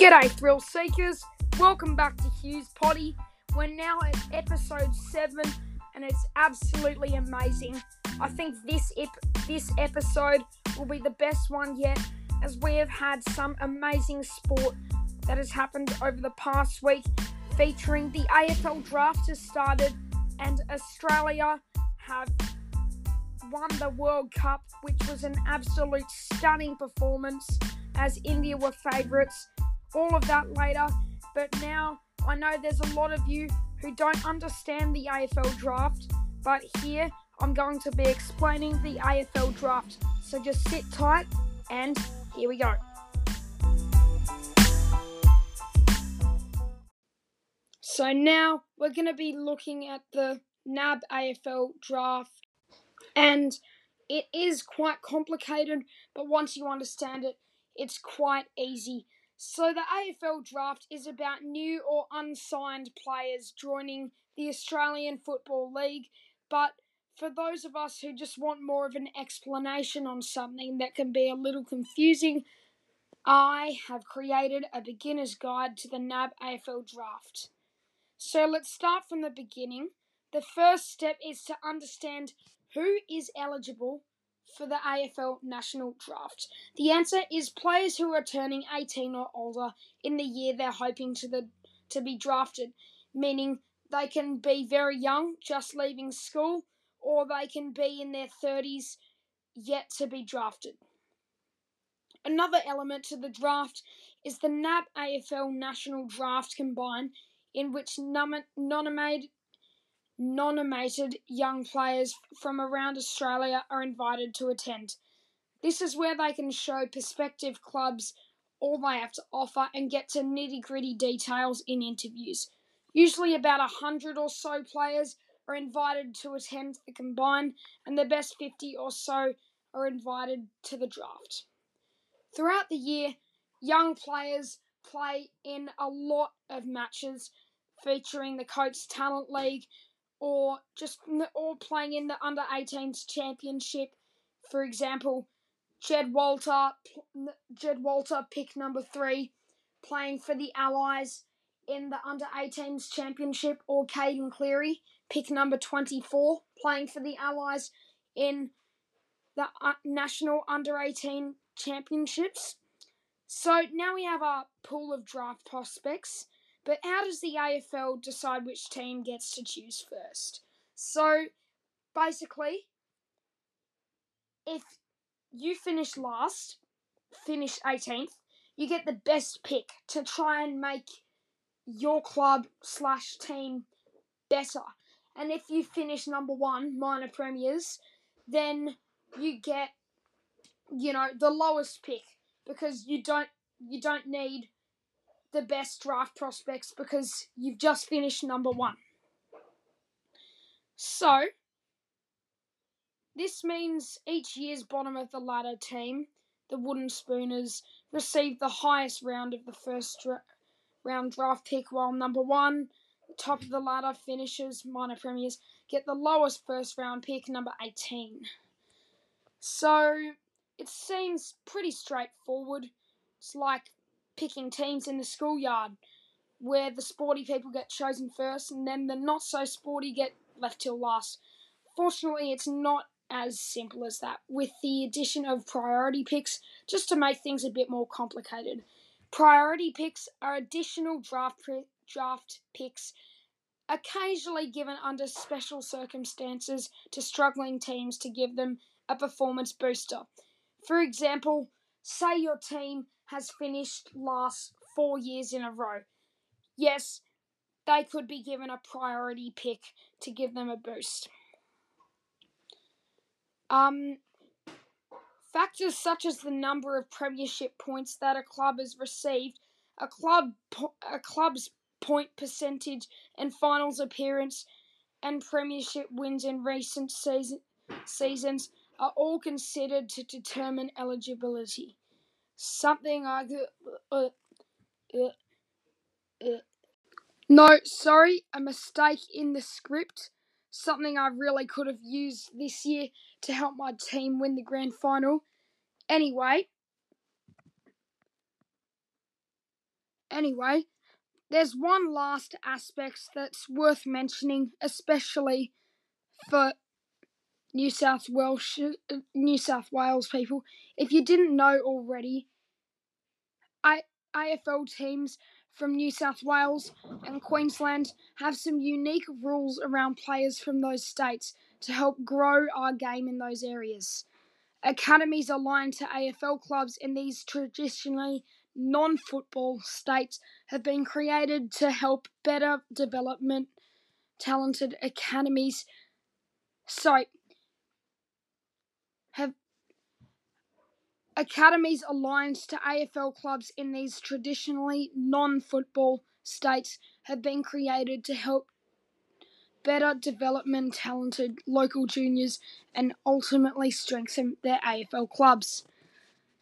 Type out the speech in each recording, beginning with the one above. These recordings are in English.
G'day, thrill seekers. Welcome back to Hugh's poddy. We're now at episode seven, and it's absolutely amazing. I think this ep- this episode will be the best one yet, as we have had some amazing sport that has happened over the past week, featuring the AFL draft has started, and Australia have won the World Cup, which was an absolute stunning performance as India were favourites. All of that later, but now I know there's a lot of you who don't understand the AFL draft, but here I'm going to be explaining the AFL draft. So just sit tight and here we go. So now we're going to be looking at the NAB AFL draft and it is quite complicated, but once you understand it, it's quite easy. So, the AFL draft is about new or unsigned players joining the Australian Football League, but for those of us who just want more of an explanation on something that can be a little confusing, I have created a beginner's guide to the NAB AFL draft. So, let's start from the beginning. The first step is to understand who is eligible for the AFL National Draft? The answer is players who are turning 18 or older in the year they're hoping to the to be drafted, meaning they can be very young, just leaving school, or they can be in their 30s yet to be drafted. Another element to the draft is the NAB AFL National Draft Combine, in which nominated nominated young players from around Australia are invited to attend. This is where they can show prospective clubs all they have to offer and get to nitty gritty details in interviews. Usually, about a hundred or so players are invited to attend the combine, and the best 50 or so are invited to the draft. Throughout the year, young players play in a lot of matches featuring the Coates Talent League, or just or playing in the under 18s championship. For example, Jed Walter, Jed Walter, pick number three, playing for the Allies in the under 18s championship, or Caiden Cleary, pick number 24, playing for the Allies in the uh, national under 18 championships. So now we have our pool of draft prospects. But how does the AFL decide which team gets to choose first? So basically, if you finish last, finish 18th, you get the best pick to try and make your club slash team better. And if you finish number one, minor premiers, then you get, you know, the lowest pick because you don't you don't need the best draft prospects because you've just finished number one. So, this means each year's bottom of the ladder team, the Wooden Spooners, receive the highest round of the first dra- round draft pick, while number one, top of the ladder finishers, minor premiers, get the lowest first round pick, number 18. So, it seems pretty straightforward. It's like picking teams in the schoolyard where the sporty people get chosen first and then the not so sporty get left till last. Fortunately, it's not as simple as that, with the addition of priority picks just to make things a bit more complicated. Priority picks are additional draft draft picks occasionally given under special circumstances to struggling teams to give them a performance booster. For example, say your team has finished last four years in a row. Yes, they could be given a priority pick to give them a boost. Um, factors such as the number of premiership points that a club has received, a club a club's point percentage and finals appearance, and premiership wins in recent season, seasons are all considered to determine eligibility something I could. Uh, uh, uh, no, sorry, a mistake in the script. Something I really could have used this year to help my team win the grand final. Anyway, Anyway, there's one last aspect that's worth mentioning, especially for New South Wales, uh, New South Wales people. If you didn't know already, I, AFL teams from New South Wales and Queensland have some unique rules around players from those states to help grow our game in those areas. Academies aligned to AFL clubs in these traditionally non football states have been created to help better development talented academies. So, have academies aligned to AFL clubs in these traditionally non football states have been created to help better development talented local juniors and ultimately strengthen their AFL clubs.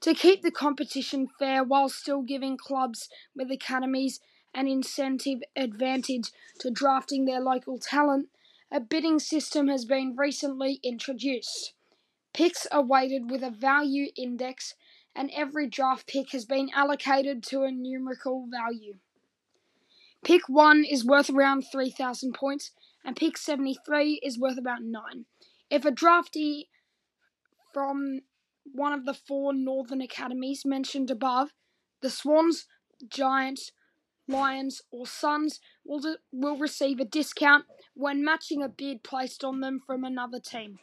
To keep the competition fair while still giving clubs with academies an incentive advantage to drafting their local talent, a bidding system has been recently introduced. Picks are weighted with a value index, and every draft pick has been allocated to a numerical value. Pick 1 is worth around 3,000 points, and pick 73 is worth about 9. If a draftee from one of the four Northern Academies mentioned above, the Swans, Giants, Lions, or Suns will, de- will receive a discount when matching a bid placed on them from another team.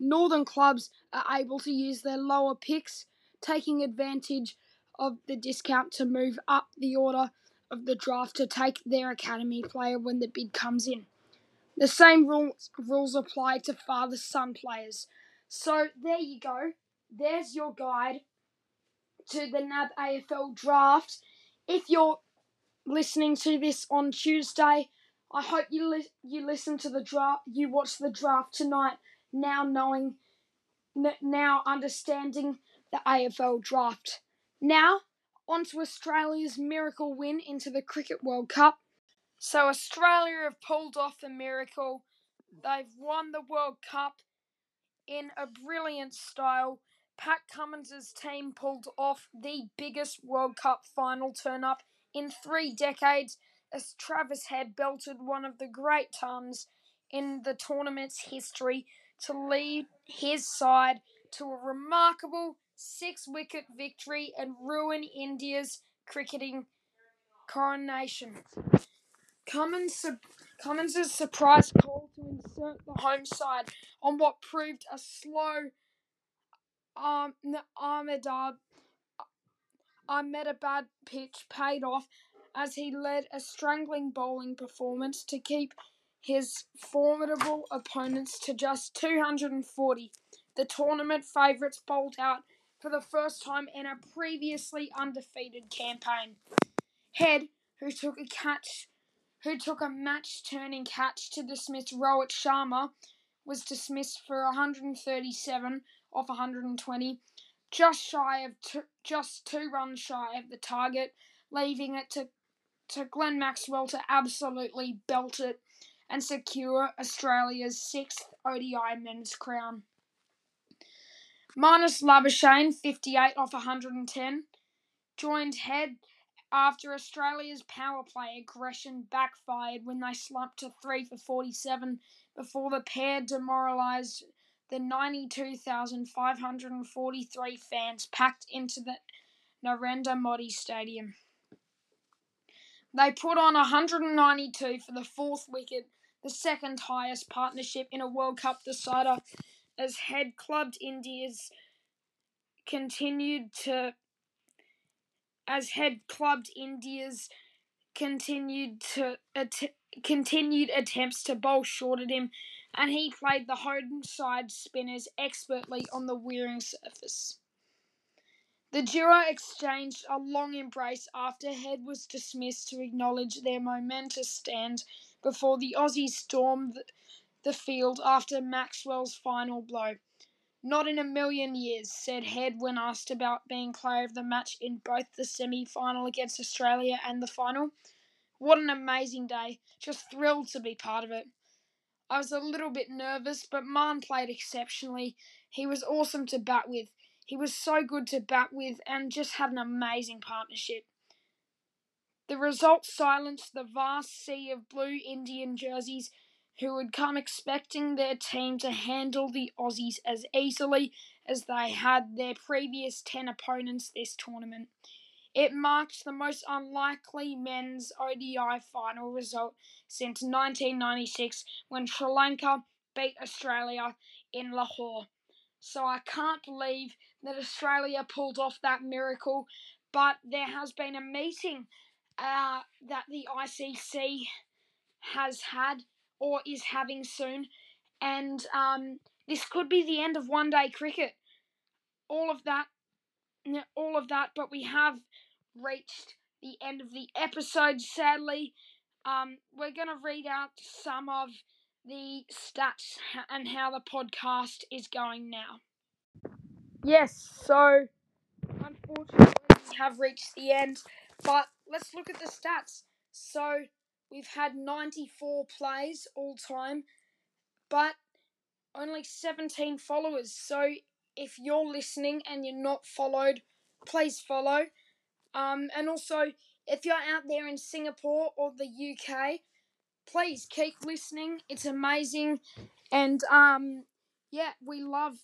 Northern clubs are able to use their lower picks, taking advantage of the discount to move up the order of the draft to take their academy player when the bid comes in. The same rules rules apply to father son players. So there you go. There's your guide to the NAB AFL draft. If you're listening to this on Tuesday, I hope you li- you listen to the draft. You watch the draft tonight. Now knowing, now understanding the AFL draft. Now on to Australia's miracle win into the Cricket World Cup. So Australia have pulled off the miracle. They've won the World Cup in a brilliant style. Pat Cummins' team pulled off the biggest World Cup final turn up in three decades as Travis Head belted one of the great tons in the tournament's history to lead his side to a remarkable six wicket victory and ruin India's cricketing coronation. Cummins, Cummins' surprise call to insert the home side on what proved a slow um, Ahmedab, Ahmedabad pitch paid off as he led a strangling bowling performance to keep his formidable opponents to just 240. The tournament favourites bowled out for the first time in a previously undefeated campaign. Head, who took a catch, who took a match-turning catch to dismiss Rohit Sharma, was dismissed for 137 off 120, just shy of two, just two runs shy of the target, leaving it to to Glenn Maxwell to absolutely belt it and secure Australia's sixth ODI men's crown. Marnus Labuschagne, 58 off 110, joined head after Australia's power play aggression backfired when they slumped to 3 for 47 before the pair demoralised the 92,543 fans packed into the Narendra Modi Stadium. They put on 192 for the fourth wicket, the second highest partnership in a World Cup decider, as head clubbed India's continued to as head clubbed India's continued to att- continued attempts to bowl short at him, and he played the home side spinners expertly on the wearing surface. The duo exchanged a long embrace after Head was dismissed to acknowledge their momentous stand before the Aussies stormed the field after Maxwell's final blow. Not in a million years, said Head when asked about being player of the match in both the semi final against Australia and the final. What an amazing day. Just thrilled to be part of it. I was a little bit nervous, but Marn played exceptionally. He was awesome to bat with. He was so good to bat with and just had an amazing partnership. The result silenced the vast sea of blue Indian jerseys who had come expecting their team to handle the Aussies as easily as they had their previous 10 opponents this tournament. It marked the most unlikely men's ODI final result since 1996 when Sri Lanka beat Australia in Lahore. So I can't believe that Australia pulled off that miracle, but there has been a meeting uh, that the ICC has had or is having soon, and um, this could be the end of one day cricket. All of that, all of that, but we have reached the end of the episode, sadly. Um, we're going to read out some of the stats and how the podcast is going now. Yes, so unfortunately we have reached the end, but let's look at the stats. So we've had 94 plays all time, but only 17 followers. So if you're listening and you're not followed, please follow. Um, and also, if you're out there in Singapore or the UK, please keep listening. It's amazing, and um, yeah, we love.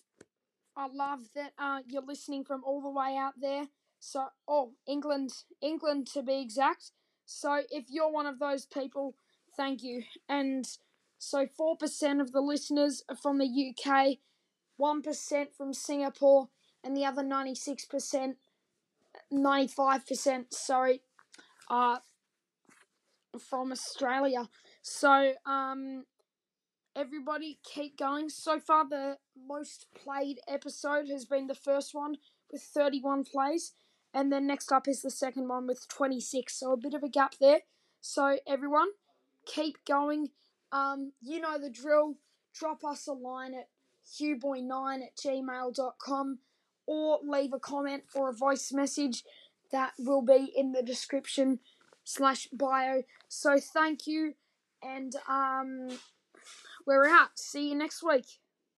I love that uh, you're listening from all the way out there. So, oh, England, England to be exact. So, if you're one of those people, thank you. And so, four percent of the listeners are from the UK, one percent from Singapore, and the other ninety-six percent 95%, sorry, uh, from Australia. So, um, everybody keep going. So far, the most played episode has been the first one with 31 plays, and then next up is the second one with 26. So, a bit of a gap there. So, everyone, keep going. Um, you know the drill. Drop us a line at hughboy9 at gmail.com or leave a comment or a voice message that will be in the description slash bio. So thank you, and um, we're out. See you next week.